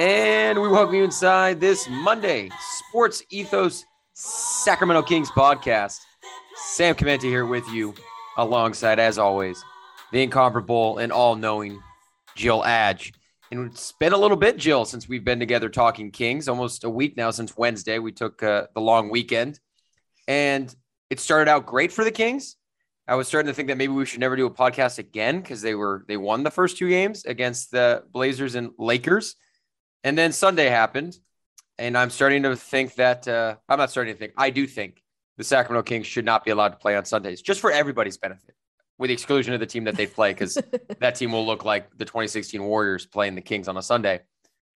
And we welcome you inside this Monday Sports Ethos Sacramento Kings podcast. Sam Chimenti here with you, alongside, as always, the incomparable and all knowing Jill Adge. And it's been a little bit, Jill, since we've been together talking Kings, almost a week now since Wednesday. We took uh, the long weekend, and it started out great for the Kings. I was starting to think that maybe we should never do a podcast again because they were they won the first two games against the Blazers and Lakers. And then Sunday happened, and I'm starting to think that uh, I'm not starting to think. I do think the Sacramento Kings should not be allowed to play on Sundays, just for everybody's benefit, with the exclusion of the team that they play, because that team will look like the 2016 Warriors playing the Kings on a Sunday.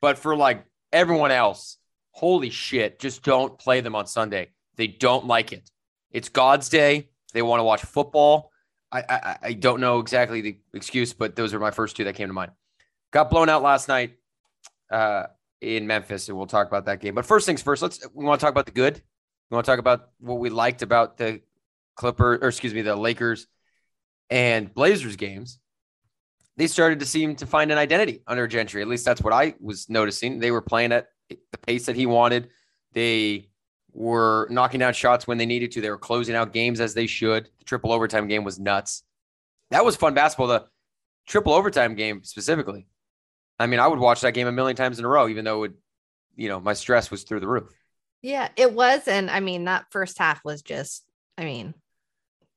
But for like everyone else, holy shit, just don't play them on Sunday. They don't like it. It's God's day. They want to watch football. I, I I don't know exactly the excuse, but those are my first two that came to mind. Got blown out last night uh, in Memphis, and we'll talk about that game. But first things first, let's we want to talk about the good. We want to talk about what we liked about the Clipper, or excuse me, the Lakers and Blazers games. They started to seem to find an identity under Gentry. At least that's what I was noticing. They were playing at the pace that he wanted. They were knocking down shots when they needed to. They were closing out games as they should. The triple overtime game was nuts. That was fun basketball. The triple overtime game specifically I mean, I would watch that game a million times in a row, even though it, you know, my stress was through the roof. Yeah, it was. And I mean, that first half was just, I mean,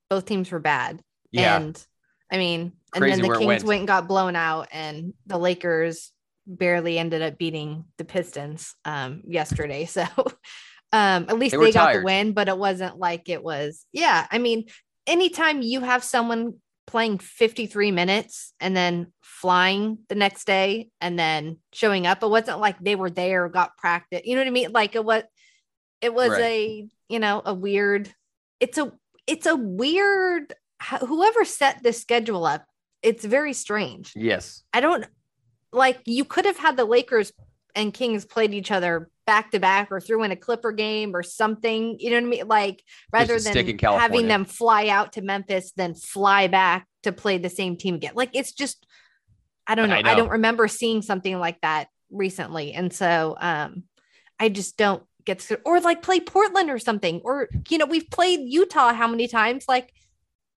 both teams were bad. Yeah. And I mean, Crazy and then the Kings went. went and got blown out, and the Lakers barely ended up beating the Pistons um, yesterday. So um, at least They they, got tired. the win, but it wasn't like it was. Yeah. I mean, anytime you have someone playing 53 minutes and then flying the next day and then showing up, it wasn't like they were there, got practice. You know what I mean? Like it was, it was Right. a, you know, a weird, it's a, it's a weird, whoever set this schedule up, it's very strange. Yes. I don't like you could have had the Lakers and Kings played each other back to back or threw in a Clipper game or something. You know what I mean? Like rather than having them fly out to Memphis, then fly back to play the same team again. Like it's just, I don't know. I I, don't remember seeing something like that recently. And so um I just don't get to, or like play Portland or something. Or, you know, we've played Utah how many times? Like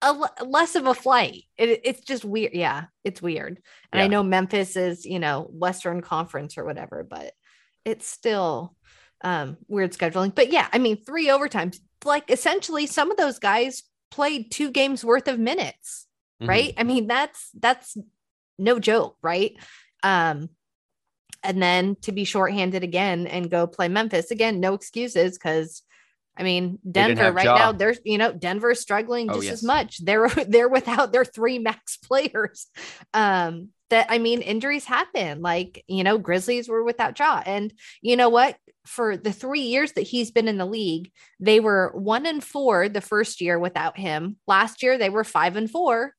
a less of a flight. It, it's just weird. Yeah, it's weird. And I know Memphis is, you know, Western Conference or whatever, but it's still um weird scheduling. But yeah, I mean, three overtimes. Like essentially some of those guys played two games worth of minutes, Mhm. right? I mean, that's that's no joke, right? Um and then to be shorthanded again and go play Memphis again, no excuses because I mean, Denver right Ja. now, there's you know, Denver's struggling Oh, just yes. as much. They're they're without their three max players. Um, that I mean, injuries happen. Like, you know, Grizzlies were without Ja. And you know what? For the three years that he's been in the league, they were one and four the first year without him. Last year they were five and four.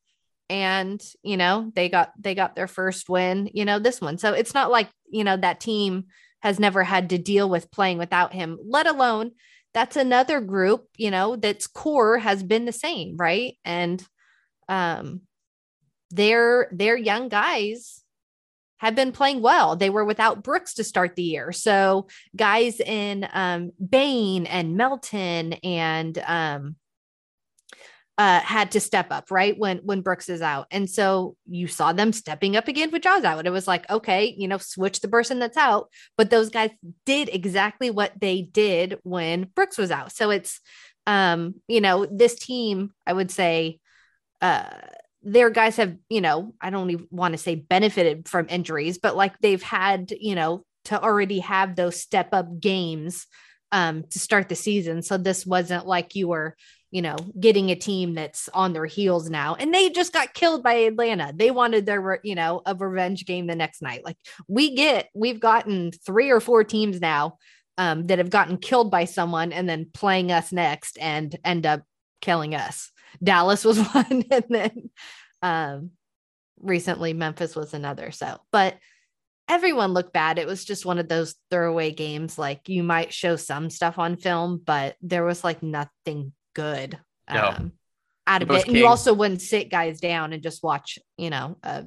And you know, they got they got their first win, you know, this one. So it's not like, you know, that team has never had to deal with playing without him, let alone that's another group, you know, that's core has been the same, right? And um their their young guys have been playing well. They were without Brooks to start the year. So guys in um Bane and Melton and um uh had to step up right when when Brooks is out. And so you saw them stepping up again with Ja's out. And it was like, okay, you know, switch the person that's out. But those guys did exactly what they did when Brooks was out. So it's um, you know, this team, I would say, uh their guys have, you know, I don't even want to say benefited from injuries, but like they've had, you know, to already have those step up games um to start the season. So this wasn't like you were, you know, getting a team that's on their heels now. And they just got killed by Atlanta. They wanted their, you know, a revenge game the next night. Like we get, we've gotten three or four teams now um, that have gotten killed by someone and then playing us next and end up killing us. Dallas was one, and then um, recently Memphis was another. So, but everyone looked bad. It was just one of those throwaway games. Like you might show some stuff on film, but there was like nothing good No. um, out of it. And you also wouldn't sit guys down and just watch, you know, a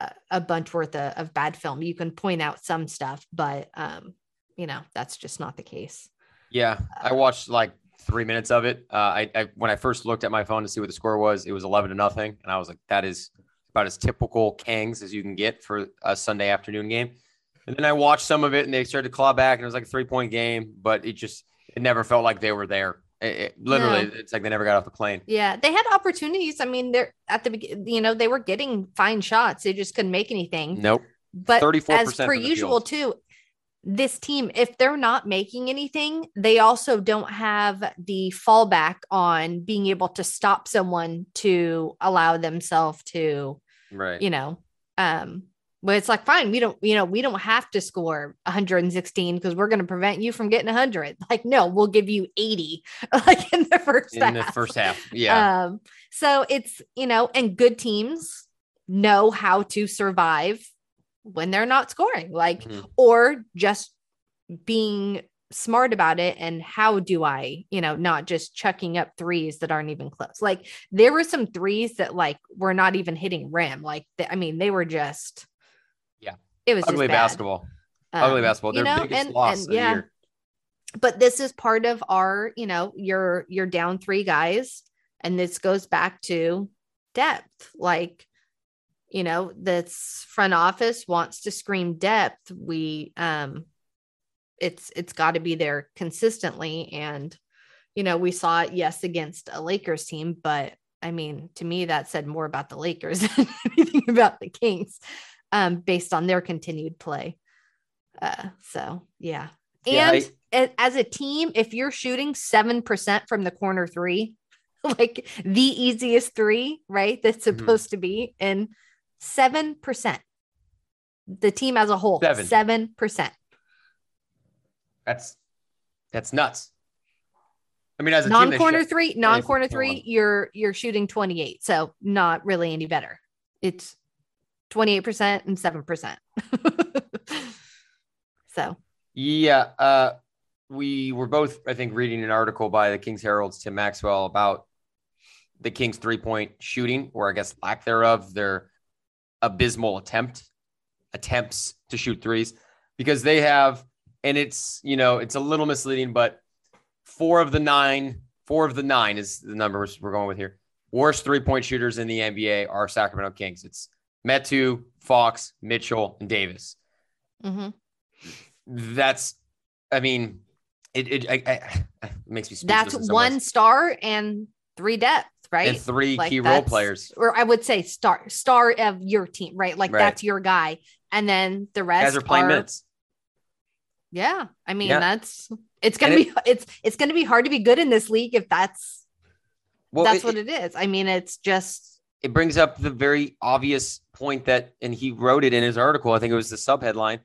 a, a bunch worth of, of bad film. You can point out some stuff, but um, you know, that's just not the case. Yeah, I watched like three minutes of it. Uh, I, I when I first looked at my phone to see what the score was, it was eleven to nothing, and I was like, that is about as typical Kangs as you can get for a Sunday afternoon game. And then I watched some of it, and they started to claw back, and it was like a three point game, but it just it never felt like they were there. It, it, literally, no. it's like they never got off the plane. Yeah, they had opportunities. I mean, they're at the beginning. You know, they were getting fine shots. They just couldn't make anything. Nope. But thirty four as per usual, field. too, this team, if they're not making anything, they also don't have the fallback on being able to stop someone to allow themselves to, right? You know, um, but it's like fine, we don't, you know, we don't have to score 116 because we're going to prevent you from getting 100. Like, no, we'll give you 80, like in the first in half. the first half, yeah. Um, so it's you know, and good teams know how to survive when they're not scoring, like, mm-hmm. or just being smart about it and how do I, you know, not just chucking up threes that aren't even close. Like there were some threes that like were not even hitting rim. Like I mean, they were just it was ugly basketball. Um, ugly basketball. Their you know, biggest and, loss and, yeah. Year. But this is part of our, you know, you're you're down three guys, and this goes back to depth. Like you know this front office wants to scream depth we um it's it's got to be there consistently and you know we saw it yes against a lakers team but i mean to me that said more about the lakers than anything about the kings um based on their continued play uh so yeah and yeah, I, as a team if you're shooting 7% from the corner 3 like the easiest 3 right that's mm-hmm. supposed mm-hmm. to be in 7%. The team as a whole, Seven. 7%. That's that's nuts. I mean, as a non-corner team, three, non-corner three, you're you're shooting 28. So not really any better. It's 28% and 7%. so yeah, uh we were both, I think, reading an article by the Kings Herald's Tim Maxwell about the Kings three-point shooting, or I guess lack thereof. Their abysmal attempt attempts to shoot threes because they have and it's you know it's a little misleading but four of the nine four of the nine is the numbers we're going with here worst three point shooters in the nba are sacramento kings it's metu fox mitchell and davis mm-hmm. that's i mean it, it, I, I, it makes me that's one star and three depth right? And three like key role players. Or I would say star star of your team, right? Like right. that's your guy. And then the rest guys are playing are, minutes. Yeah. I mean, yeah. that's it's gonna and be it, it's it's gonna be hard to be good in this league if that's well, that's it, what it is. I mean, it's just it brings up the very obvious point that and he wrote it in his article. I think it was the sub headline.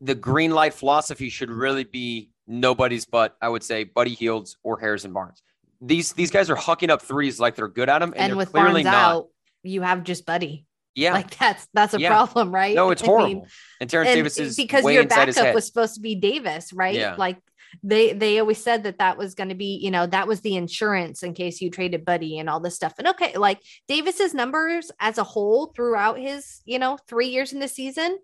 The green light philosophy should really be nobody's but I would say Buddy Hield's or Harrison Barnes these these guys are hucking up threes like they're good at them, and, and with clearly Barnes not. out, you have just Buddy. Yeah, like that's that's a yeah. problem, right? No, it's horrible. I mean, and Terrence and Davis is because your backup was supposed to be Davis, right? Yeah. Like they they always said that that was going to be you know that was the insurance in case you traded Buddy and all this stuff. And okay, like Davis's numbers as a whole throughout his you know three years in the season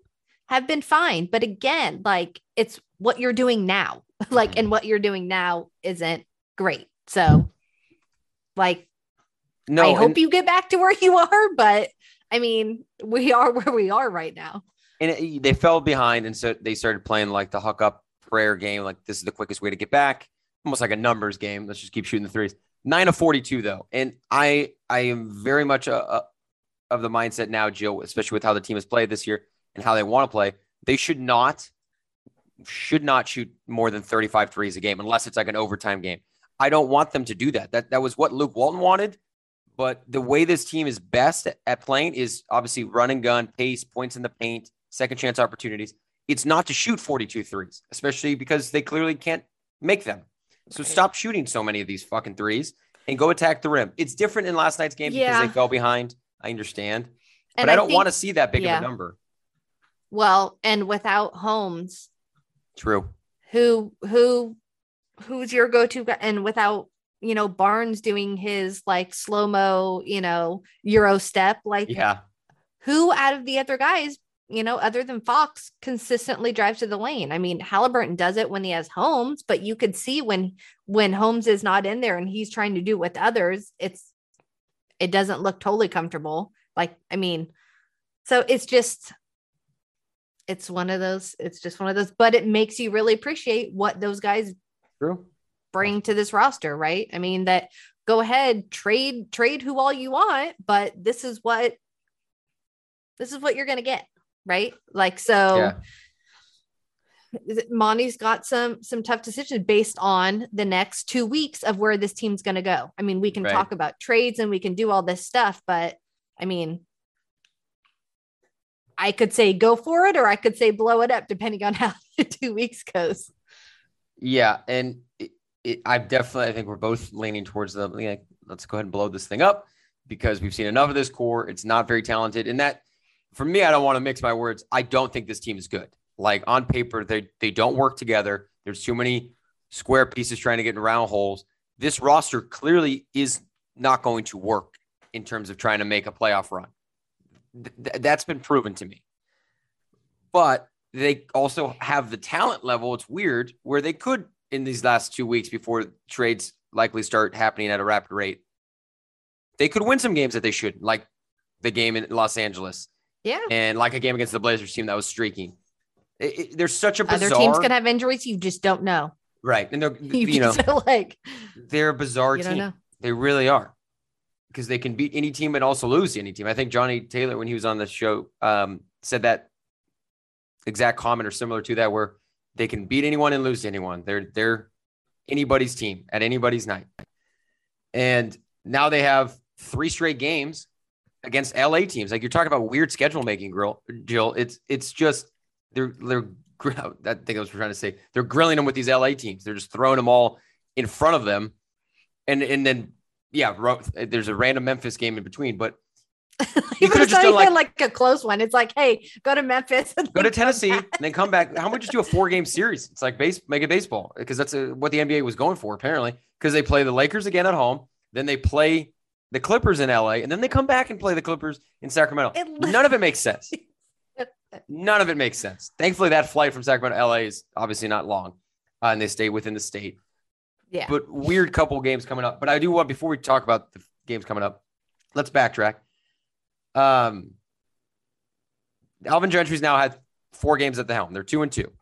have been fine, but again, like it's what you're doing now, like and mm-hmm. what you're doing now isn't great. So, like, no, I hope you get back to where you are, but I mean, we are where we are right now. And it, they fell behind, and so they started playing like the huck up prayer game. Like this is the quickest way to get back, almost like a numbers game. Let's just keep shooting the threes. Nine of forty-two though, and I I am very much a, a, of the mindset now, Jill, especially with how the team has played this year and how they want to play. They should not should not shoot more than 35 threes a game unless it's like an overtime game. I don't want them to do that. That that was what Luke Walton wanted. But the way this team is best at playing is obviously run and gun, pace, points in the paint, second chance opportunities. It's not to shoot 42 threes, especially because they clearly can't make them. So stop shooting so many of these fucking threes and go attack the rim. It's different in last night's game yeah. because they fell behind. I understand. And but I, I don't want to see that big yeah. of a number. Well, and without Holmes. True. Who who who's your go-to guy and without you know barnes doing his like slow-mo you know euro step like yeah who out of the other guys, you know, other than Fox, consistently drives to the lane? I mean, Halliburton does it when he has Holmes, but you could see when when Holmes is not in there and he's trying to do with others, it's it doesn't look totally comfortable. Like, I mean, so it's just it's one of those, it's just one of those, but it makes you really appreciate what those guys True. bring to this roster, right? I mean, that go ahead, trade, trade who all you want, but this is what this is what you're gonna get, right? Like so Yeah. Monte's got some some tough decisions based on the next two weeks of where this team's going to go. I mean, we can Right. talk about trades and we can do all this stuff, but I mean, I could say go for it, or I could say blow it up, depending on how the two weeks goes. Yeah, and it, it, I definitely I think we're both leaning towards the like, let's go ahead and blow this thing up because we've seen enough of this core. It's not very talented, and that for me, I don't want to mix my words. I don't think this team is good. Like on paper, they they don't work together. There's too many square pieces trying to get in round holes. This roster clearly is not going to work in terms of trying to make a playoff run. Th- th- that's been proven to me. But they also have the talent level. It's weird where they could in these last two weeks before trades likely start happening at a rapid rate. They could win some games that they shouldn't, like the game in Los Angeles Yeah. and like a game against the Blazers team that was streaking. It, it- there's such a bizarre, Other teams can have injuries. You just don't know. right, and they're You, you know like they're a bizarre team. know. They really are. Because they can beat any team and also lose any team. I think Johnny Taylor, when he was on the show, um, said that exact comment or similar to that, where they can beat anyone and lose anyone. They're they're anybody's team at anybody's night. And now they have three straight games against LA teams. Like you're talking about weird schedule making, girl, Jill. It's it's just they're they're I think I was trying to say they're grilling them with these LA teams. They're just throwing them all in front of them, and and then yeah, there's a random Memphis game in between. But You could've just done, even like, a close one. It's like, hey, go to Memphis. and go to Tennessee and then come back. How about we just do a four game series? It's like base make it baseball because that's a, what the NBA was going for apparently. Because they play the Lakers again at home, then they play the Clippers in LA, and then they come back and play the Clippers in Sacramento. None of it makes sense. None of it makes sense. Thankfully, that flight from Sacramento to LA is obviously not long, uh, and they stay within the state. Yeah. But weird couple games coming up. But I do want before we talk about the games coming up, let's backtrack. Um, Alvin Gentry's now had four games at the helm. They're two and two,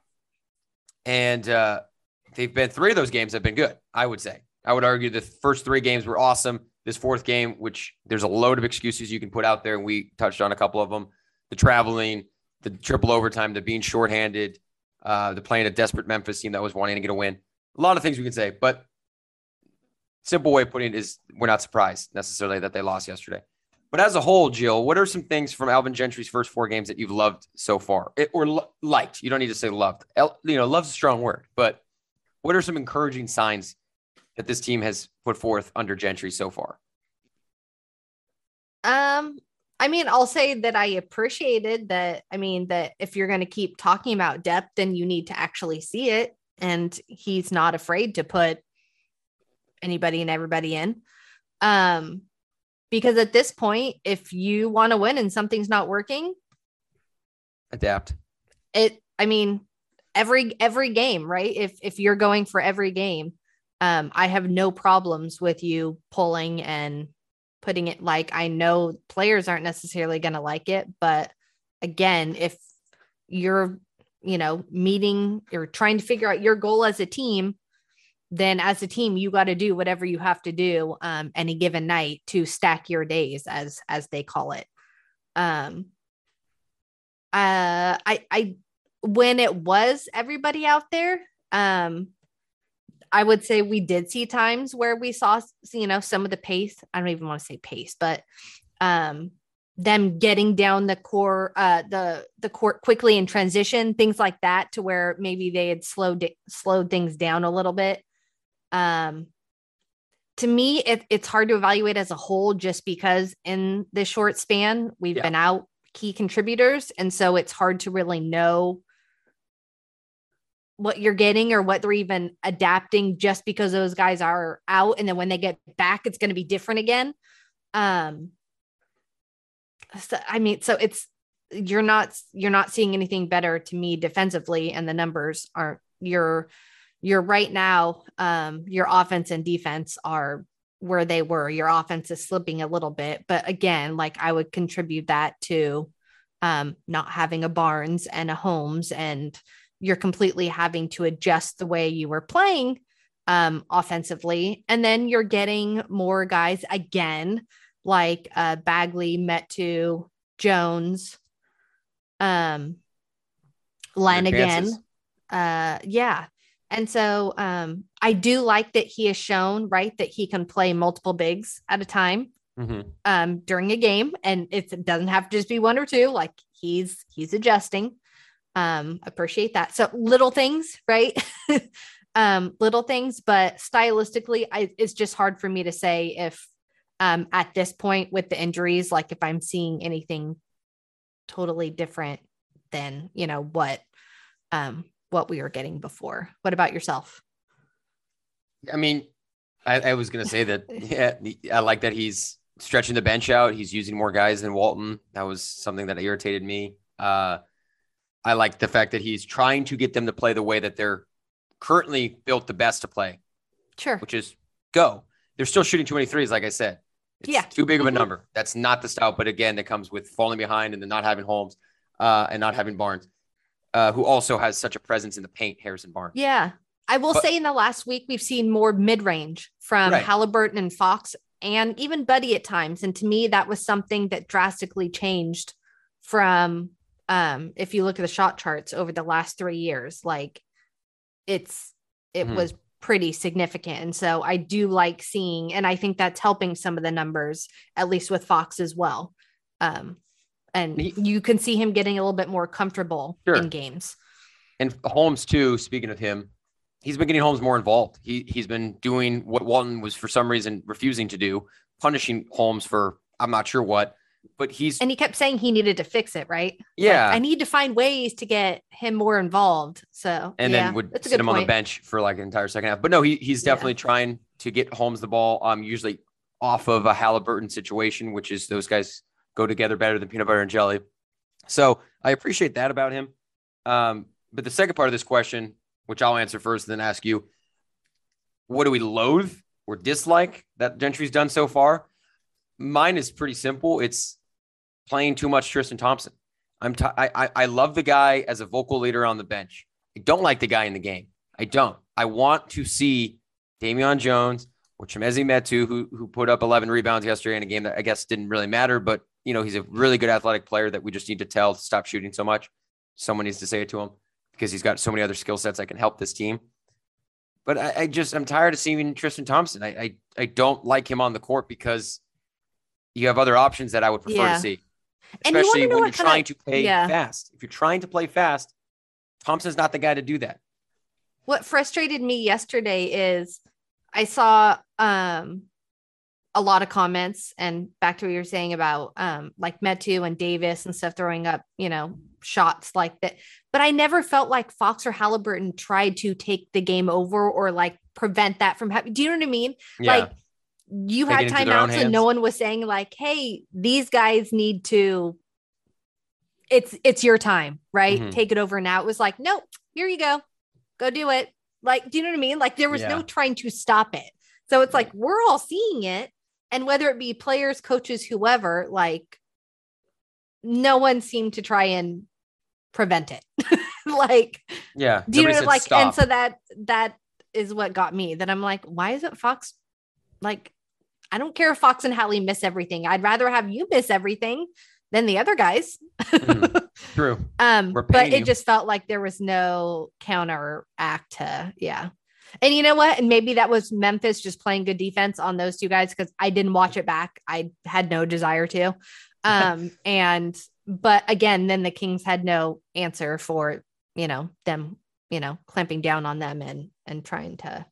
and uh, they've been three of those games have been good. I would say. I would argue the first three games were awesome. This fourth game, which there's a load of excuses you can put out there, and we touched on a couple of them: the traveling, the triple overtime, the being shorthanded, uh, the playing a desperate Memphis team that was wanting to get a win. A lot of things we can say, but simple way of putting it is we're not surprised necessarily that they lost yesterday. But as a whole, Jill, what are some things from Alvin Gentry's first four games that you've loved so far, It- or liked? You don't need to say loved. El- you know, love's a strong word, but what are some encouraging signs that this team has put forth under Gentry so far? Um, I mean, I'll say that I appreciated that. I mean, that if you're going to keep talking about depth, then you need to actually see it. And he's not afraid to put anybody and everybody in. Um, because at this point, if you want to win and something's not working, Adapt. it i mean every every game right if if you're going for every game um i have no problems with you pulling and putting it like i know players aren't necessarily going to like it but again if you're you know meeting or trying to figure out your goal as a team then as a team you got to do whatever you have to do um any given night to stack your days as as they call it. Um uh i i when it was everybody out there um i would say we did see times where we saw you know some of the pace i don't even want to say pace but um them getting down the core uh the the court quickly in transition things like that to where maybe they had slowed slowed things down a little bit um to me it, it's hard to evaluate as a whole just because in this short span we've Yeah. been out key contributors and so it's hard to really know what you're getting or what they're even adapting just because those guys are out and then when they get back it's going to be different again um so, I mean, so it's you're not you're not seeing anything better to me defensively, and the numbers aren't. You're you're right now. Um, your offense and defense are where they were. Your offense is slipping a little bit, but again, like I would contribute that to um, not having a Barnes and a Holmes, and you're completely having to adjust the way you were playing um, offensively, and then you're getting more guys again like uh, Bagley, Metu, Jones, um, Lanigan. Uh, yeah. And so um, I do like that he has shown, right, that he can play multiple bigs at a time mm-hmm. um, during a game. And it doesn't have to just be one or two. Like he's he's adjusting. Um, appreciate that. So little things, right? um, little things, but stylistically, I, it's just hard for me to say if um, at this point with the injuries, like if I'm seeing anything totally different than, you know, what, um, what we were getting before. What about yourself? I mean, I, I was going to say that, yeah, I like that he's stretching the bench out. He's using more guys than Walton. That was something that irritated me. Uh, I like the fact that he's trying to get them to play the way that they're currently built the best to play. Sure. Which is go. They're still shooting too many threes, like I said. It's yeah. too big of a mm-hmm. number. That's not the style. But again, that comes with falling behind and then not having Holmes uh, and not having Barnes, uh, who also has such a presence in the paint, Harrison Barnes. Yeah. I will but, say in the last week, we've seen more mid range from right. Halliburton and Fox and even Buddy at times. And to me, that was something that drastically changed from um, if you look at the shot charts over the last three years, like it's, it mm-hmm. was pretty significant. And so I do like seeing, and I think that's helping some of the numbers, at least with Fox as well. Um, and he, you can see him getting a little bit more comfortable sure. in games. And Holmes too. Speaking of him, he's been getting Holmes more involved. He he's been doing what Walton was for some reason refusing to do, punishing Holmes for I'm not sure what but he's and he kept saying he needed to fix it, right? Yeah, like, I need to find ways to get him more involved. So and yeah, then would sit him point. on the bench for like an entire second half. But no, he he's definitely yeah. trying to get Holmes the ball. Um, usually off of a Halliburton situation, which is those guys go together better than peanut butter and jelly. So I appreciate that about him. Um, but the second part of this question, which I'll answer first, and then ask you, what do we loathe or dislike that Gentry's done so far? Mine is pretty simple. It's playing too much Tristan Thompson. I'm t- I, I love the guy as a vocal leader on the bench. I don't like the guy in the game. I don't. I want to see Damian Jones or Chimezie Metu, who who put up 11 rebounds yesterday in a game that I guess didn't really matter, but you know he's a really good athletic player that we just need to tell to stop shooting so much. Someone needs to say it to him because he's got so many other skill sets that can help this team. But I, I just I'm tired of seeing Tristan Thompson. I, I I don't like him on the court because you have other options that I would prefer yeah. to see. Especially you when you're trying of, to play yeah. fast. If you're trying to play fast, Thompson's not the guy to do that. What frustrated me yesterday is I saw um a lot of comments and back to what you were saying about um like Metu and Davis and stuff throwing up, you know, shots like that. But I never felt like Fox or Halliburton tried to take the game over or like prevent that from happening. Do you know what I mean? Yeah. Like you had timeouts and no one was saying like, "Hey, these guys need to." It's it's your time, right? Mm-hmm. Take it over now. It was like, nope, here you go, go do it. Like, do you know what I mean? Like, there was yeah. no trying to stop it. So it's like we're all seeing it, and whether it be players, coaches, whoever, like, no one seemed to try and prevent it. like, yeah, do you know like? Stop. And so that that is what got me. That I'm like, why isn't Fox like I don't care if Fox and Hallie miss everything. I'd rather have you miss everything than the other guys. mm, true. Um, but it you. just felt like there was no counteract to, yeah. And you know what? And maybe that was Memphis just playing good defense on those two guys because I didn't watch it back. I had no desire to. Um, and but again, then the Kings had no answer for, you know, them, you know, clamping down on them and and trying to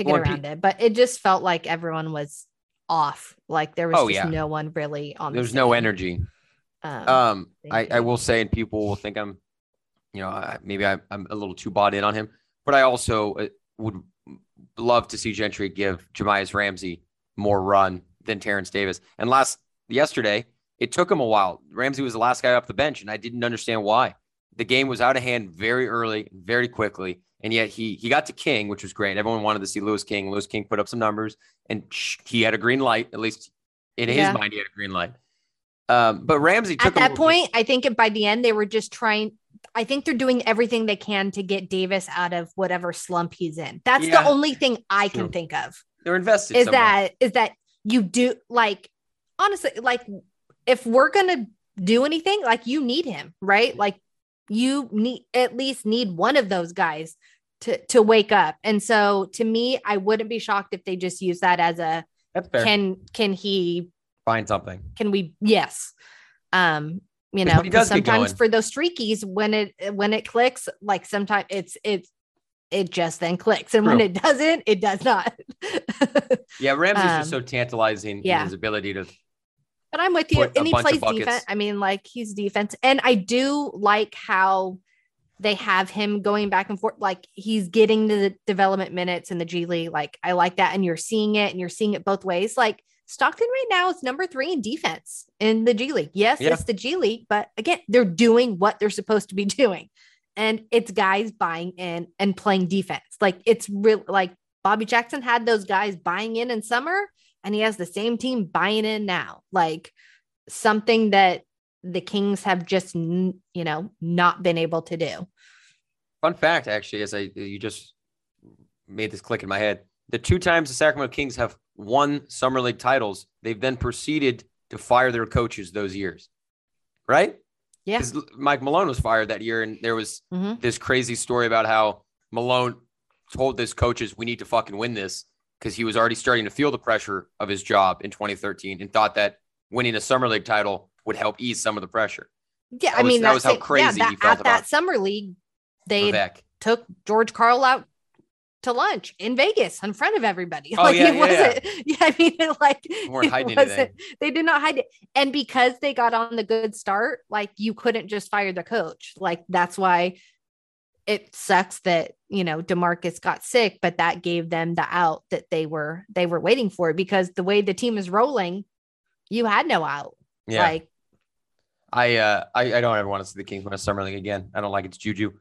to get around pe- it. But it just felt like everyone was off. Like there was oh, just yeah. no one really on. There's no energy. Um, um I, I will say, and people will think I'm, you know, maybe I, I'm a little too bought in on him, but I also uh, would love to see Gentry give Jahmi'us Ramsey more run than Terrence Davis. And last yesterday, it took him a while. Ramsey was the last guy off the bench, and I didn't understand why. The game was out of hand very early, very quickly, and yet he he got to King, which was great. Everyone wanted to see Louis King. Louis King put up some numbers, and he had a green light. At least in his Yeah. mind, he had a green light. Um, but Ramsey took At that point, I think by the end they were just trying. I think they're doing everything they can to get Davis out of whatever slump he's in. That's Yeah. the only thing I True. can think of. They're invested. is somewhere. that is that you do like honestly like if we're gonna do anything like you need him right like you need at least need one of those guys to to wake up and so to me i wouldn't be shocked if they just use that as a that's fair. can can he Find something. can we yes um you know he does 'cause sometimes for those streakies when it when it clicks like sometimes it's it's it just then clicks and when it doesn't it does not Yeah, Ramsey's just Um, so tantalizing yeah. in his ability to. But I'm with you. And he plays defense. I mean, like he's defense. And I do like how they have him going back and forth. Like he's getting the development minutes in the G League. Like I like that. And you're seeing it and you're seeing it both ways. Like Stockton right now is number three in defense in the G League. Yes, Yeah. it's the G League, but again, they're doing what they're supposed to be doing. And it's guys buying in and playing defense. Like it's real like Bobby Jackson had those guys buying in in summer and he has the same team buying in now. Like something that the Kings have just, you know, not been able to do. Fun fact, actually, as I you just made this click in my head. The two times the Sacramento Kings have won summer league titles, they've then proceeded to fire their coaches those years. Right? Yeah. Mike Malone was fired that year, and there was Mhm. this crazy story about how Malone told his coaches, "We need to fucking win this," because he was already starting to feel the pressure of his job in 2013, and thought that winning a summer league title would help ease some of the pressure. Yeah, That I was- mean that was how crazy that, he felt at about that summer league. They Vivek. took George Karl out to lunch in Vegas in front of everybody. Oh, like yeah, it yeah, wasn't. Yeah, I mean, it, like They weren't hiding anything. They did not hide it, and because they got on the good start, like you couldn't just fire the coach. Like that's why it sucks that you know Demarcus got sick, but that gave them the out that they were they were waiting for because the way the team is rolling, you had no out. Yeah. Like I uh I, I don't ever want to see the Kings win a summer league again. I don't like its juju.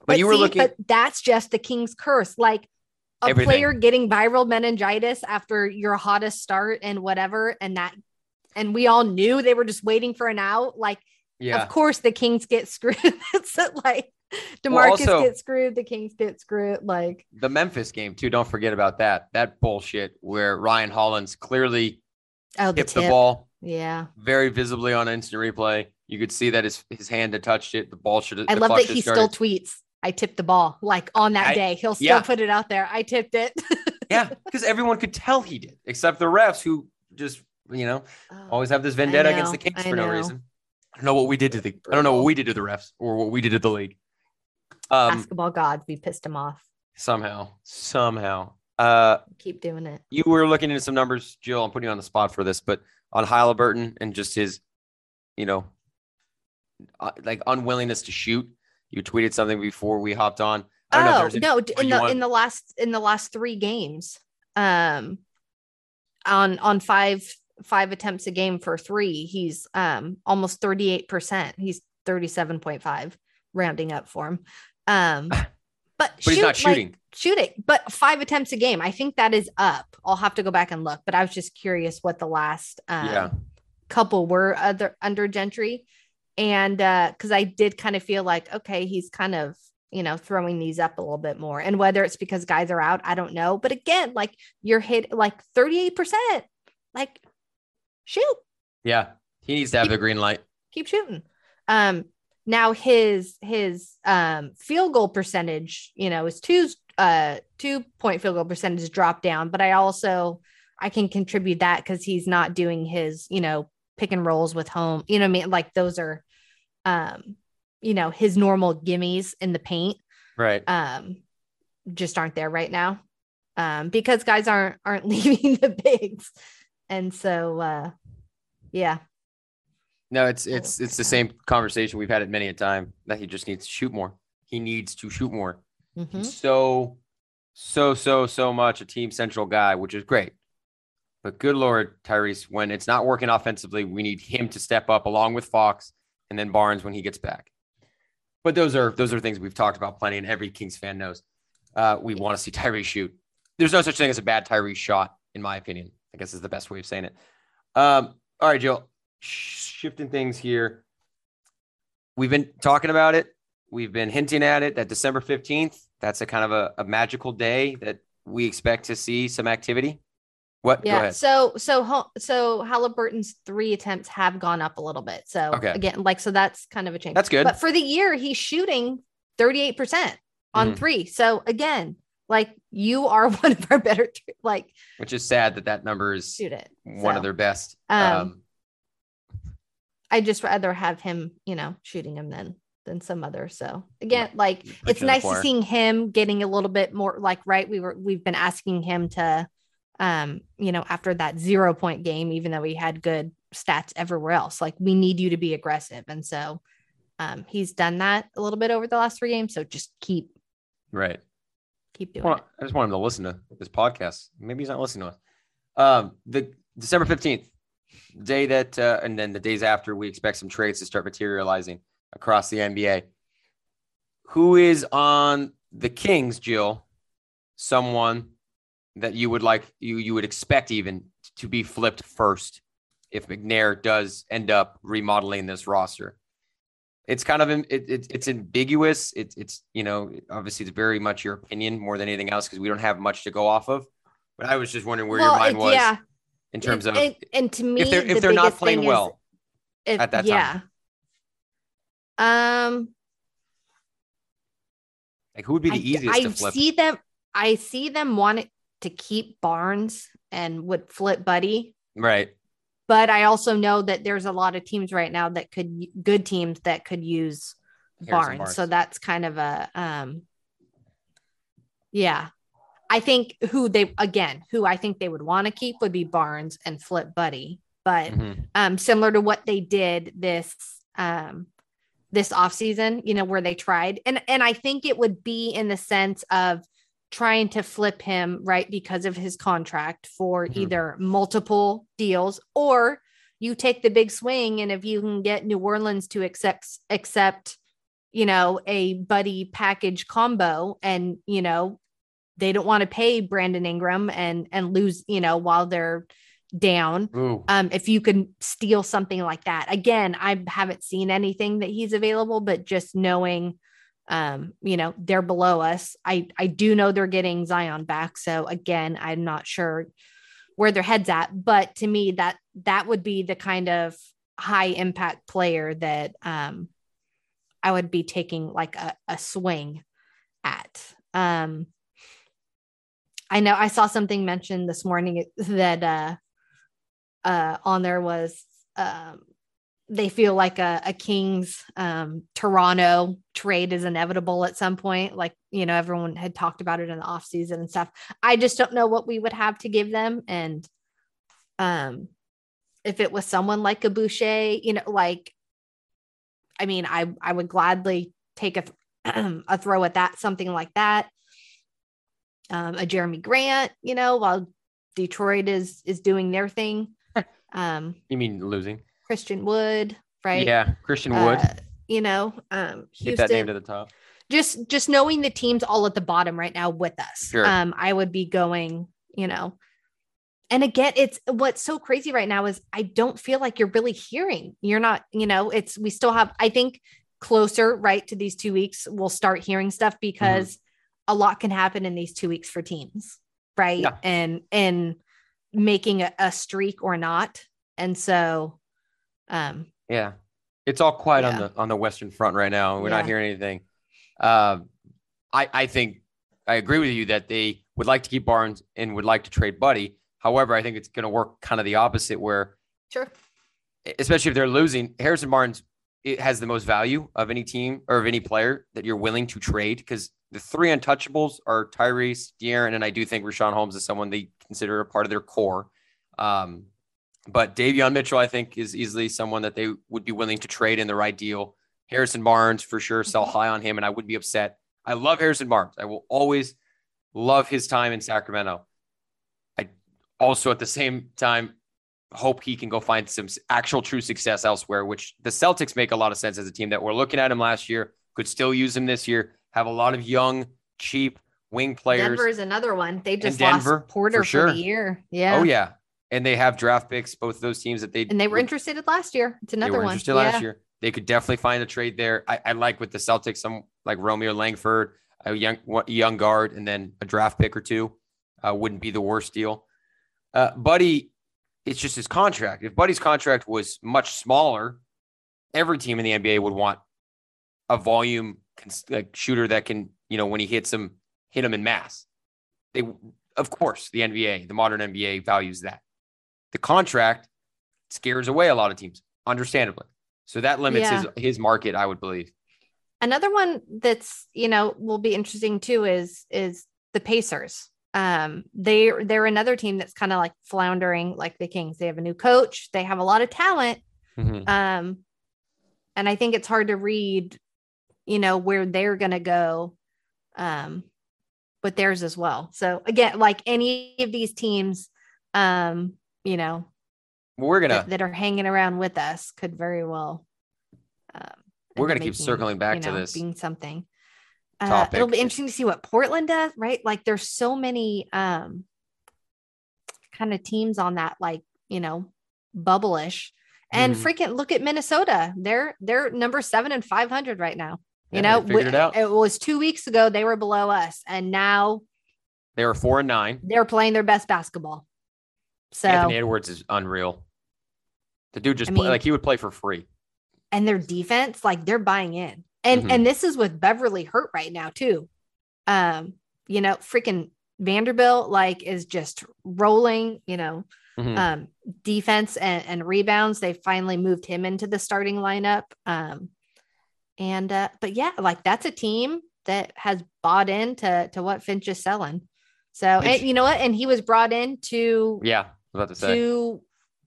But, But you were see, looking but that's just the king's curse. Like a Everything. player getting viral meningitis after your hottest start and whatever, and that, and we all knew they were just waiting for an out. Like, yeah. of course, the Kings get screwed. it's like Demarcus Well, also- gets screwed, the Kings get screwed. Like, The Memphis game too. Don't forget about that. That bullshit where Ryan Hollins clearly oh, the tipped the ball Yeah, very visibly on instant replay. You could see that his his hand had touched it. The ball should have. I love that he have still tweets. I tipped the ball. Like on that I- day, he'll still yeah. put it out there. I tipped it. yeah, because everyone could tell he did, except the refs who just you know always have this vendetta against the know, Kings for no reason. I don't know what we did to the. I don't know what we did to the refs or what we did to the league. Um, Basketball gods, we pissed him off. somehow, somehow. Uh, Keep doing it. you were looking into some numbers, Jill. I'm putting you on the spot for this, but on Halliburton and just his, you know, uh, like unwillingness to shoot. You tweeted something before we hopped on. I don't know. if Oh any- no! In the want- in the last in the last three games, um, on on five five attempts a game for three, he's um almost thirty eight percent. He's thirty seven point five, rounding up for him. Um, but but he's not shoot, like, shooting. shooting, but five attempts a game. I think that is up. I'll have to go back and look, but I was just curious what the last um, Yeah. couple were other under Gentry, and uh, because I did kind of feel like okay, he's kind of you know throwing these up a little bit more, and whether it's because guys are out, I don't know. But again, like you're hit like thirty eight percent, like shoot, yeah, he needs to have the green light. keep shooting. Um, now his his um field goal percentage, you know, is two uh two point field goal percentage dropped down, but I also I can contribute that because he's not doing his, you know, pick and rolls with home, you know what I mean? Like those are um, you know, his normal gimmies in the paint Right. um just aren't there right now. Um, because guys aren't aren't leaving the bigs. And so uh yeah. No, it's it's it's the same conversation we've had it many a time that he just needs to shoot more. He needs to shoot more. Mhm. He's so so so so much a team central guy, which is great. But good Lord, Tyrese, when it's not working offensively, we need him to step up along with Fox and then Barnes when he gets back. But those are those are things we've talked about plenty, and every Kings fan knows. Uh, we want to see Tyree shoot. There's no such thing as a bad Tyree shot, in my opinion. I guess is the best way of saying it. Um, all right, Joe. Shifting things here. We've been talking about it. We've been hinting at it that December 15th, that's a kind of a, a magical day that we expect to see some activity. What? Yeah. So so so Halliburton's three attempts have gone up a little bit. So okay. again, like so that's kind of a change. That's good. But for the year, he's shooting 38% on mm-hmm. three. So again, like you are one of our better like which is sad that that number is shoot it. one so, of their best. Um, um I just rather have him, you know, shooting him than than some other. So again, yeah. like it's nice to seeing him getting a little bit more like right. We were we've been asking him to um, you know, after that zero point game, even though he had good stats everywhere else. Like we need you to be aggressive. And so um, he's done that a little bit over the last three games. So just keep right. Keep doing well, it. I just want him to listen to this podcast. Maybe he's not listening to us. Um, the December 15th, day that, uh, and then the days after, we expect some trades to start materializing across the NBA. Who is on the Kings, Jill? Someone that you would like you you would expect even to be flipped first if McNair does end up remodeling this roster. It's kind of it, it it's ambiguous. It's it's you know obviously it's very much your opinion more than anything else because we don't have much to go off of. But I was just wondering where well, your mind was yeah. in terms of and, and to me if they're, if the they're not playing well if, at that yeah. time. Um, like who would be the easiest I, to flip? I see them. I see them want it to keep Barnes and would flip Buddy. Right. But I also know that there's a lot of teams right now that could good teams that could use Barnes. Barnes. So that's kind of a um yeah. I think who they again, who I think they would want to keep would be Barnes and flip Buddy. But mm-hmm. um similar to what they did this um this offseason, you know, where they tried. And and I think it would be in the sense of trying to flip him right because of his contract for mm-hmm. either multiple deals or you take the big swing and if you can get New Orleans to accept accept you know a buddy package combo and you know they don't want to pay Brandon Ingram and and lose you know while they're down Ooh. um if you can steal something like that again I haven't seen anything that he's available but just knowing um, you know, they're below us. I I do know they're getting Zion back. So again, I'm not sure where their heads at, but to me that that would be the kind of high impact player that um I would be taking like a, a swing at. Um I know I saw something mentioned this morning that uh uh on there was um they feel like a, a Kings um, Toronto trade is inevitable at some point. Like, you know, everyone had talked about it in the off season and stuff. I just don't know what we would have to give them. And um, if it was someone like a Boucher, you know, like, I mean, I, I would gladly take a, a throw at that, something like that. Um, a Jerami Grant, you know, while Detroit is, is doing their thing. Um, you mean losing? Christian Wood, right? Yeah, Christian Wood. Uh, you know, um, Houston, Get that name to the top. Just just knowing the teams all at the bottom right now with us, sure. um, I would be going. You know, and again, it's what's so crazy right now is I don't feel like you're really hearing. You're not. You know, it's we still have. I think closer right to these two weeks, we'll start hearing stuff because mm-hmm. a lot can happen in these two weeks for teams, right? Yeah. And and making a, a streak or not. And so um, yeah, it's all quiet yeah. on the on the Western Front right now. We're yeah. not hearing anything. Uh, I I think I agree with you that they would like to keep Barnes and would like to trade Buddy. However, I think it's going to work kind of the opposite, where sure, especially if they're losing, Harrison Barnes it has the most value of any team or of any player that you're willing to trade because the three untouchables are Tyrese, De'Aaron, and I do think Richaun Holmes is someone they consider a part of their core. Um, but Davion Mitchell, I think, is easily someone that they would be willing to trade in the right deal. Harrison Barnes, for sure, sell mm-hmm. high on him, and I would be upset. I love Harrison Barnes. I will always love his time in Sacramento. I also at the same time hope he can go find some actual true success elsewhere, which the Celtics make a lot of sense as a team that we're looking at him last year, could still use him this year, have a lot of young, cheap wing players. Denver is another one. They just Denver, lost Porter for for, the year. Yeah. Oh yeah. And they have draft picks, both of those teams that they And they were interested last year. It's another they were one. interested yeah. last year. They could definitely find a trade there. I, I like with the Celtics, some like Romeo Langford, a young young guard, and then a draft pick or two uh, wouldn't be the worst deal. Uh, Buddy, it's just his contract. If Buddy's contract was much smaller, every team in the NBA would want a volume cons- like shooter that can, you know, when he hits them, hit them in mass. They, of course, the NBA, the modern NBA values that. The contract scares away a lot of teams, understandably. So that limits his his market, I would believe. Another one that's, you know, will be interesting too is is the Pacers. Um, they they're another team that's kind of like floundering like the Kings. They have a new coach, they have a lot of talent. Mhm. Um, and I think it's hard to read, you know, where they're gonna go um with theirs as well. So again, like any of these teams, um, you know, We're gonna that, that are hanging around with us could very well um We're gonna keep circling back you to this being something. Uh, it'll be interesting to see what portland does right? Like there's so many um kind of teams on that like you know bubble-ish. And Mhm. freaking look at minnesota. They're they're number seven and 500 right now. You Yeah, know figured it it was two weeks ago they were below us and now They were four and nine. they're playing their best basketball so Anthony Edwards is unreal. The dude just I play, like he would play for free. and their defense like they're buying in and Mhm. and this is with beverley hurt right now too um you know freaking vanderbilt like is just rolling you know Mhm. um defense and, and rebounds they finally moved him into the starting lineup um and uh but yeah like that's a team that has bought into to what finch is selling so and you know what and he was brought in to yeah, about to say. to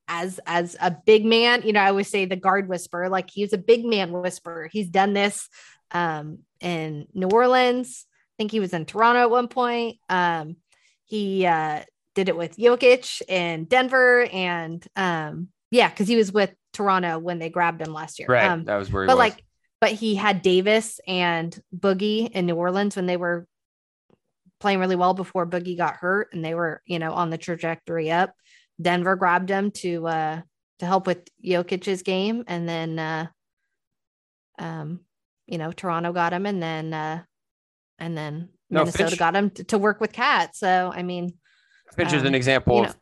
as as a big man you know i always say the guard whisperer like he's a big man whisperer he's done this um in new orleans i think he was in toronto at one point um he uh did it with Jokic in denver and um yeah because he was with toronto when they grabbed him last year right. um that was where he but was. like but he had davis and boogie in new orleans when they were playing really well before boogie got hurt and they were you know on the trajectory up denver grabbed him to uh to help with Jokic's game and then uh um you know toronto got him and then uh and then No, minnesota Finch- got him to, to work with KAT so i mean Finch is an um, example you of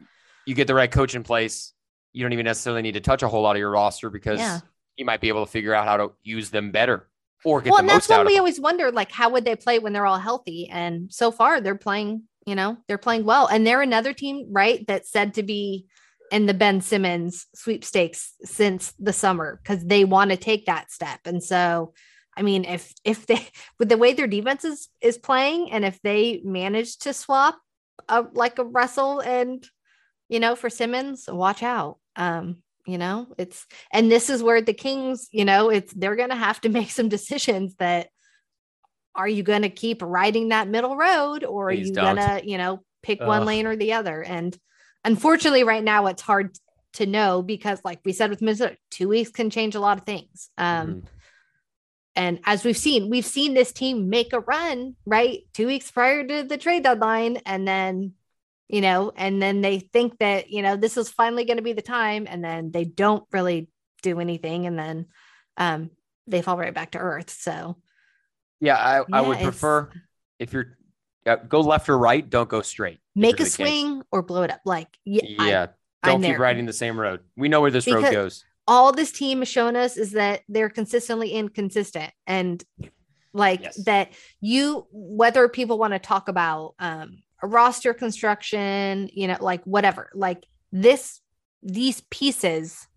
you get the right coach in place. You don't even necessarily need to touch a whole lot of your roster because Yeah. you might be able to figure out how to use them better or get well the and that's most out when we always wonder like how would they play when they're all healthy and so far they're playing you know they're playing well. And they're another team right that's said to be in the ben simmons sweepstakes since the summer because they want to take that step. And so i mean if if they with the way their defense is is playing and if they manage to swap a, like a russell and you know for simmons watch out. Um you know it's and this is where the kings you know it's they're to have to make some decisions that are you going to keep riding that middle road or are Please you going to you know pick one lane or the other? And unfortunately right now it's hard to know because like we said with Minnesota, two weeks can change a lot of things. Um Mhm. and as we've seen we've seen this team make a run right two weeks prior to the trade deadline and then you know and then they think that you know this is finally going to be the time and then they don't really do anything and then um they fall right back to earth. So Yeah, I, I would prefer if you're uh, go left or right, don't go straight. make a swing or blow it up like yeah, I- Yeah, I'm don't keep there. riding the same road. We know where this road goes. all this team has shown us is that they're consistently inconsistent and like Yes. that you whether people want to talk about um a roster construction you know like whatever like this these pieces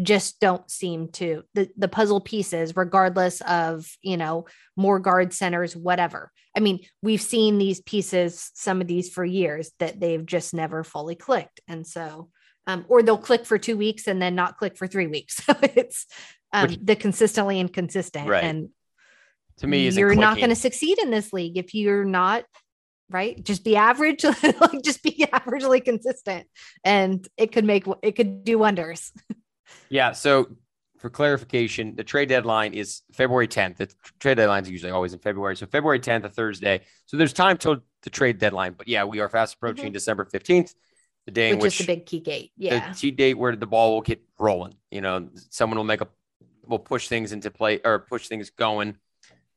just don't seem to the, the puzzle pieces regardless of you know more guard centers whatever i mean we've seen these pieces some of these for years that they've just never fully clicked and so um, or they'll click for two weeks and then not click for three weeks so it's um, Which- the consistently inconsistent Right. and To me, you're not going to succeed in this league if you're not right? Just be average, like just be averagely consistent, and it could make it could do wonders. Yeah. So for clarification, the trade deadline is February 10th. The trade deadline is usually always in February. So February 10th, a Thursday. So there's time till the trade deadline. But yeah, we are fast approaching Mhm. December 15th, the day in which which is the big key gate. Yeah. the key date where the ball will get rolling. You know, someone will make a will push things into play or push things going,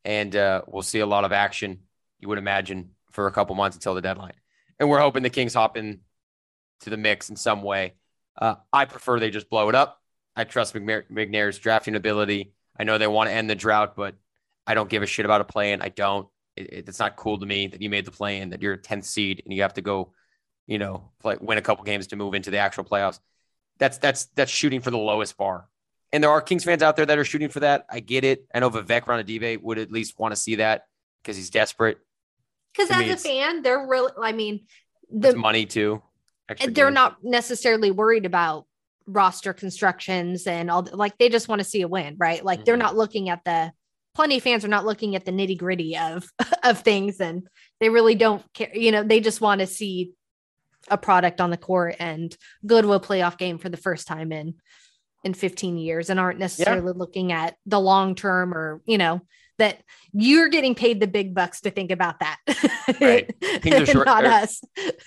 and uh, we'll see a lot of action. You would imagine for a couple months until the deadline, and we're hoping the Kings hop in to the mix in some way. Uh, I prefer they just blow it up. I trust McNair, McNair's drafting ability. I know they want to end the drought, but I don't give a shit about a play in. I don't. It, it- it's not cool to me that you made the play in, that you're a 10th seed and you have to go, you know, play, win a couple games to move into the actual playoffs. That's that's that's shooting for the lowest bar. And there are Kings fans out there that are shooting for that. I get it. I know Vivek Ranadive would at least want to see that because he's desperate. Because to me, as a fan, they're really. I mean, the money too. They're games. not necessarily worried about roster constructions and all. Like they just want to see a win, right? Like they're Mhm. not looking at the. Plenty of fans are not looking at the nitty gritty of of things, and they really don't care. You know, they just want to see a product on the court and go to a playoff game for the first time in in 15 years and aren't necessarily looking at the long term or you know that you're getting paid the big bucks to think about that Right. Kings are short- not us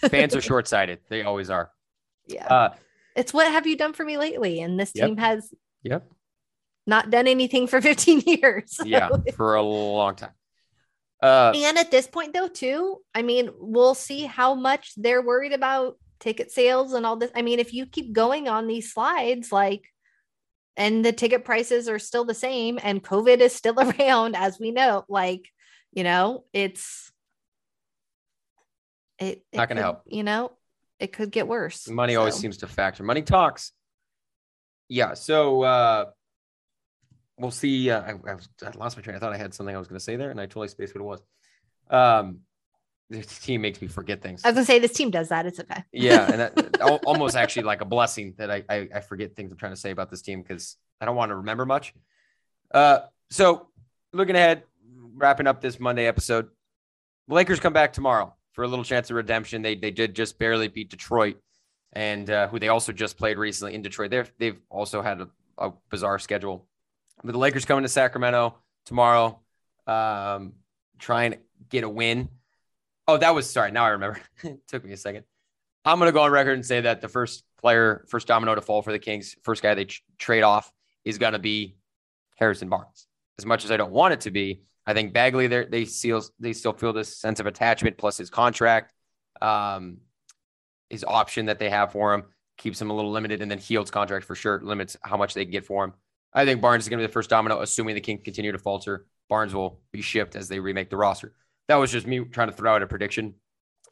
Fans are short sighted. They always are. yeah Uh, it's what have you done for me lately and this Yep. team has yep. not done anything for 15 years Yeah. For a long time. Uh, and at this point though too i mean we'll see how much they're worried about ticket sales and all this i mean if you keep going on these slides like and the ticket prices are still the same and covid is still around as we know like you know it's it, it Not gonna help. you know it could get worse Money always seems to factor. Money talks. Yeah. So uh, we'll see. Uh, I, I, was, I lost my train. I thought I had something I was going to say there, and I totally spaced what it was. Um, this team makes me forget things. i was gonna say this team does that it's okay yeah, and that, almost actually like a blessing that I, I I forget things I'm trying to say about this team because I don't want to remember much. Uh, so looking ahead, wrapping up this Monday episode, Lakers come back tomorrow for a little chance of redemption. They they did just barely beat Detroit, and uh, who they also just played recently in Detroit. They've they've also had a, a bizarre schedule, but the Lakers coming to Sacramento tomorrow, um, try and get a win. Oh, that was sorry. Now I remember. it took me a second. I'm going to go on record and say that the first player, first domino to fall for the Kings, first guy they tr- trade off is going to be Harrison Barnes. As much as I don't want it to be, I think Bagley they they still they still feel this sense of attachment plus his contract, um, his option that they have for him keeps him a little limited, and then Hield's contract for sure limits how much they can get for him. I think Barnes is going to be the first domino, assuming the Kings continue to falter. Barnes will be shipped as they remake the roster. That was just me trying to throw out a prediction,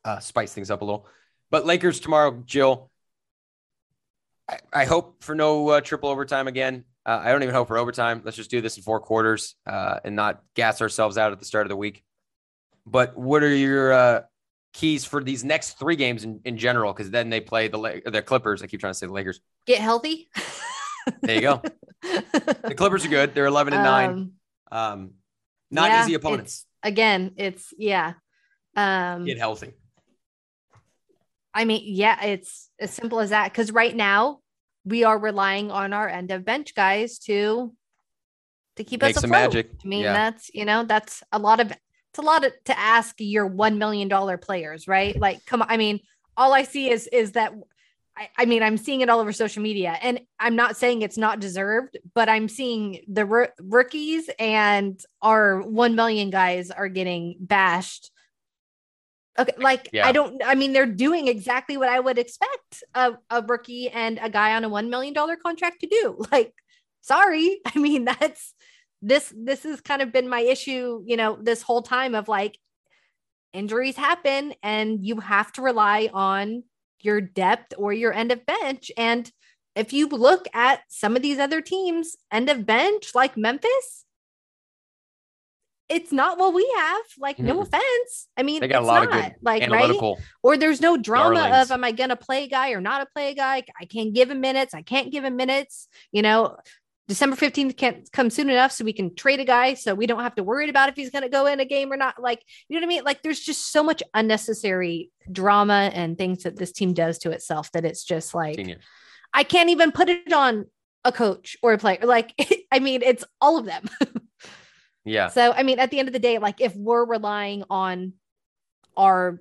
uh, spice things up a little. But Lakers tomorrow, Jill. I, I hope for no uh, triple overtime again. Uh, I don't even hope for overtime. Let's just do this in four quarters uh, and not gas ourselves out at the start of the week. But what are your uh, keys for these next three games in, in general? Because then they play the the Clippers. I keep trying to say the Lakers. get healthy There you go. the Clippers are good. They're eleven and nine. Um, Um, not yeah, easy opponents. it's- again it's yeah um Get healthy. I mean, yeah, it's as simple as that. Because right now we are relying on our end of bench guys to to keep Make us some afloat. magic. I mean, Yeah. that's you know, that's a lot of it's a lot of, to ask your one million dollar players, right? Like, come on. I mean, all I see is is that I, I mean, I'm seeing it all over social media, and I'm not saying it's not deserved, but I'm seeing the roo- rookies and our one million guys are getting bashed. Okay, like Yeah. I don't. I mean, they're doing exactly what I would expect a, a rookie and a guy on a one million dollar contract to do. Like, sorry, I mean that's this. This has kind of been my issue, you know, this whole time of like injuries happen, and you have to rely on your depth or your end of bench. And if you look at some of these other teams, end of bench, like Memphis, it's not what we have. Like, no offense. I mean, They got a lot of not. good like, right? Or there's no drama darlings. of am I gonna play a guy or not a play a guy? I can't give him minutes, I can't give him minutes, you know. December 15th can't come soon enough so we can trade a guy so we don't have to worry about if he's to go in a game or not. Like, you know what I mean? Like, there's just so much unnecessary drama and things that this team does to itself that it's just like, Genius. I can't even put it on a coach or a player. Like, I mean, it's all of them. yeah. So, I mean, at the end of the day, like, if we're relying on our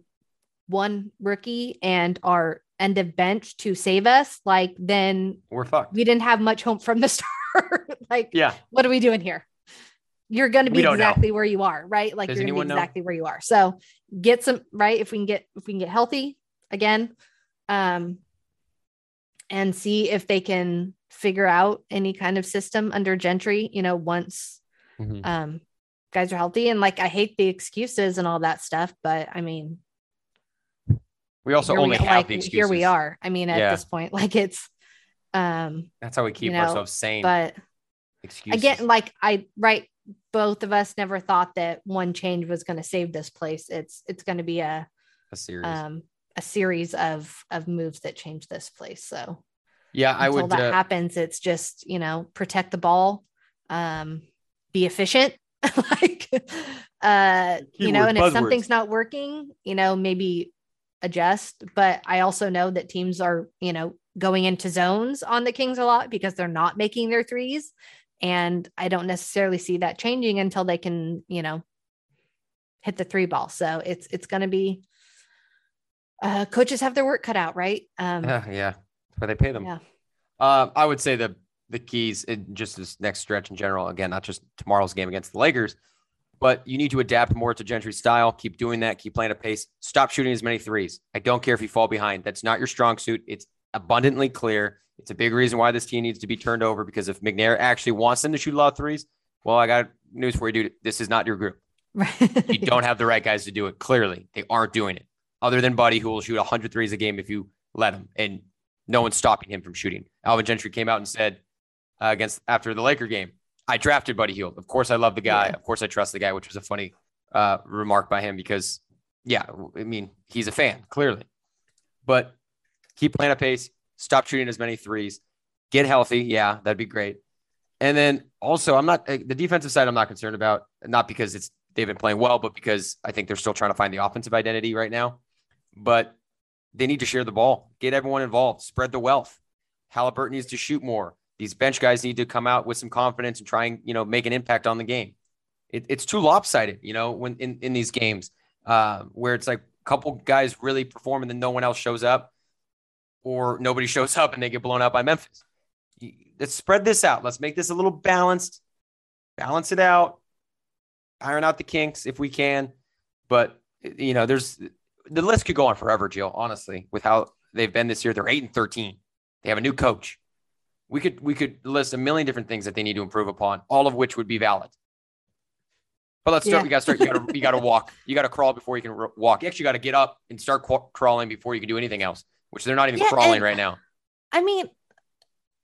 one rookie and our end of bench to save us, like, then we're fucked. We didn't have much hope from the start. like, yeah, what are we doing here? You're going to be exactly know. where you are, right? Like, Does you're going to be exactly know? where you are. So get some right. If we can get if we can get healthy again, um, and see if they can figure out any kind of system under Gentry. You know, once mm-hmm. um guys are healthy, and like I hate the excuses and all that stuff, but I mean. We also only we, have like, the excuses. Here we are. I mean, at yeah. this point, like it's um, That's how we keep you know, ourselves sane. But Excuses. again, like I right, both of us never thought that one change was going to save this place. It's it's going to be a a series, um, a series of of moves that change this place. So yeah, I would. that uh, happens, it's just you know protect the ball, um, be efficient, like uh, you know, and buzzwords. if something's not working, you know, maybe adjust. But I also know that teams are you know going into zones on the Kings a lot because they're not making their threes. And I don't necessarily see that changing until they can, you know, hit the three ball. So it's it's going to be uh, coaches have their work cut out, right? Um, uh, yeah, where they pay them. Yeah. Uh, I would say the the keys in just this next stretch in general. Again, not just tomorrow's game against the Lakers, but you need to adapt more to Gentry's style. Keep doing that. Keep playing a pace. Stop shooting as many threes. I don't care if you fall behind. That's not your strong suit. It's abundantly clear. It's a big reason why this team needs to be turned over because if McNair actually wants them to shoot a lot of threes, well, I got news for you, dude. This is not your group. you don't have the right guys to do it. Clearly, they aren't doing it. Other than Buddy, who will shoot 100 threes a game if you let him, and no one's stopping him from shooting. Alvin Gentry came out and said uh, against after the Laker game, "I drafted Buddy Hield. Of course, I love the guy. Yeah. Of course, I trust the guy," which was a funny uh, remark by him because, yeah, I mean, he's a fan clearly, but keep playing a pace stop shooting as many threes, get healthy. Yeah, that'd be great. And then also, I'm not the defensive side. I'm not concerned about not because it's they've been playing well, but because I think they're still trying to find the offensive identity right now. But they need to share the ball, get everyone involved, spread the wealth. Halliburton needs to shoot more. These bench guys need to come out with some confidence and try and you know make an impact on the game. It, it's too lopsided, you know, when in, in these games uh, where it's like a couple guys really perform and then no one else shows up or nobody shows up and they get blown out by Memphis. Let's spread this out. Let's make this a little balanced, balance it out, iron out the kinks if we can. But, you know, there's the list could go on forever, Jill, honestly, with how they've been this year. They're 8 and 13. They have a new coach. We could we could list a million different things that they need to improve upon, all of which would be valid. But let's start. Yeah. You got to start. You got to you got to walk. You got to crawl before you can walk. You actually got to get up and start crawling before you can do anything else which they're not even yeah, crawling right now. I mean,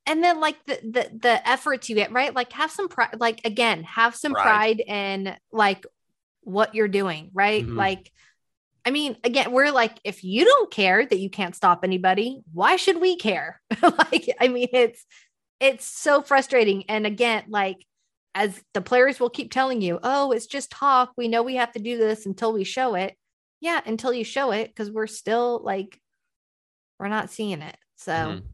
and then like the the the efforts you get, right? Like have some pride, like again, have some pride, pride in like what you're doing, right? Mm-hmm. Like, I mean, again, we're like, if you don't care that you can't stop anybody, why should we care? like, I mean, it's it's so frustrating. And again, like as the players will keep telling you, oh, it's just talk. We know we have to do this until we show it. Yeah, until you show it, because we're still like we're not seeing it. So mm-hmm.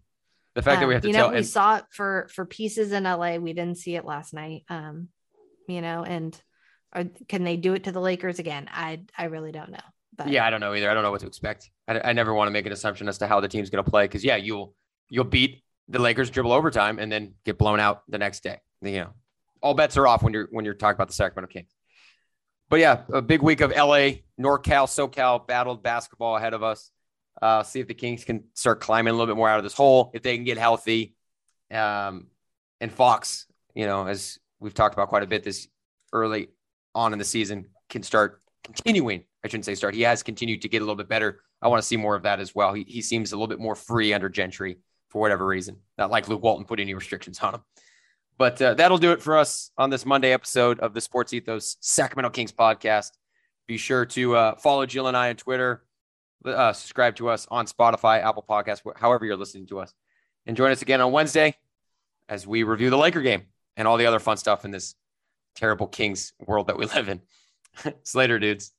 the fact um, that we have to you tell, know, we and- saw it for for pieces in LA. We didn't see it last night. Um, you know, and are, can they do it to the Lakers again? I I really don't know. But yeah, I don't know either. I don't know what to expect. I, I never want to make an assumption as to how the team's going to play because yeah, you'll you'll beat the Lakers dribble overtime and then get blown out the next day. You know, all bets are off when you're when you're talking about the Sacramento Kings. But yeah, a big week of LA, NorCal, SoCal battled basketball ahead of us. Uh, see if the Kings can start climbing a little bit more out of this hole. If they can get healthy, um, and Fox, you know, as we've talked about quite a bit this early on in the season, can start continuing. I shouldn't say start. He has continued to get a little bit better. I want to see more of that as well. He, he seems a little bit more free under Gentry for whatever reason. Not like Luke Walton put any restrictions on him. But uh, that'll do it for us on this Monday episode of the Sports Ethos Sacramento Kings podcast. Be sure to uh, follow Jill and I on Twitter uh, subscribe to us on Spotify, Apple Podcasts, however you're listening to us. And join us again on Wednesday. as we review the Laker game and all the other fun stuff in this terrible Kings world that we live in. Slater, dudes.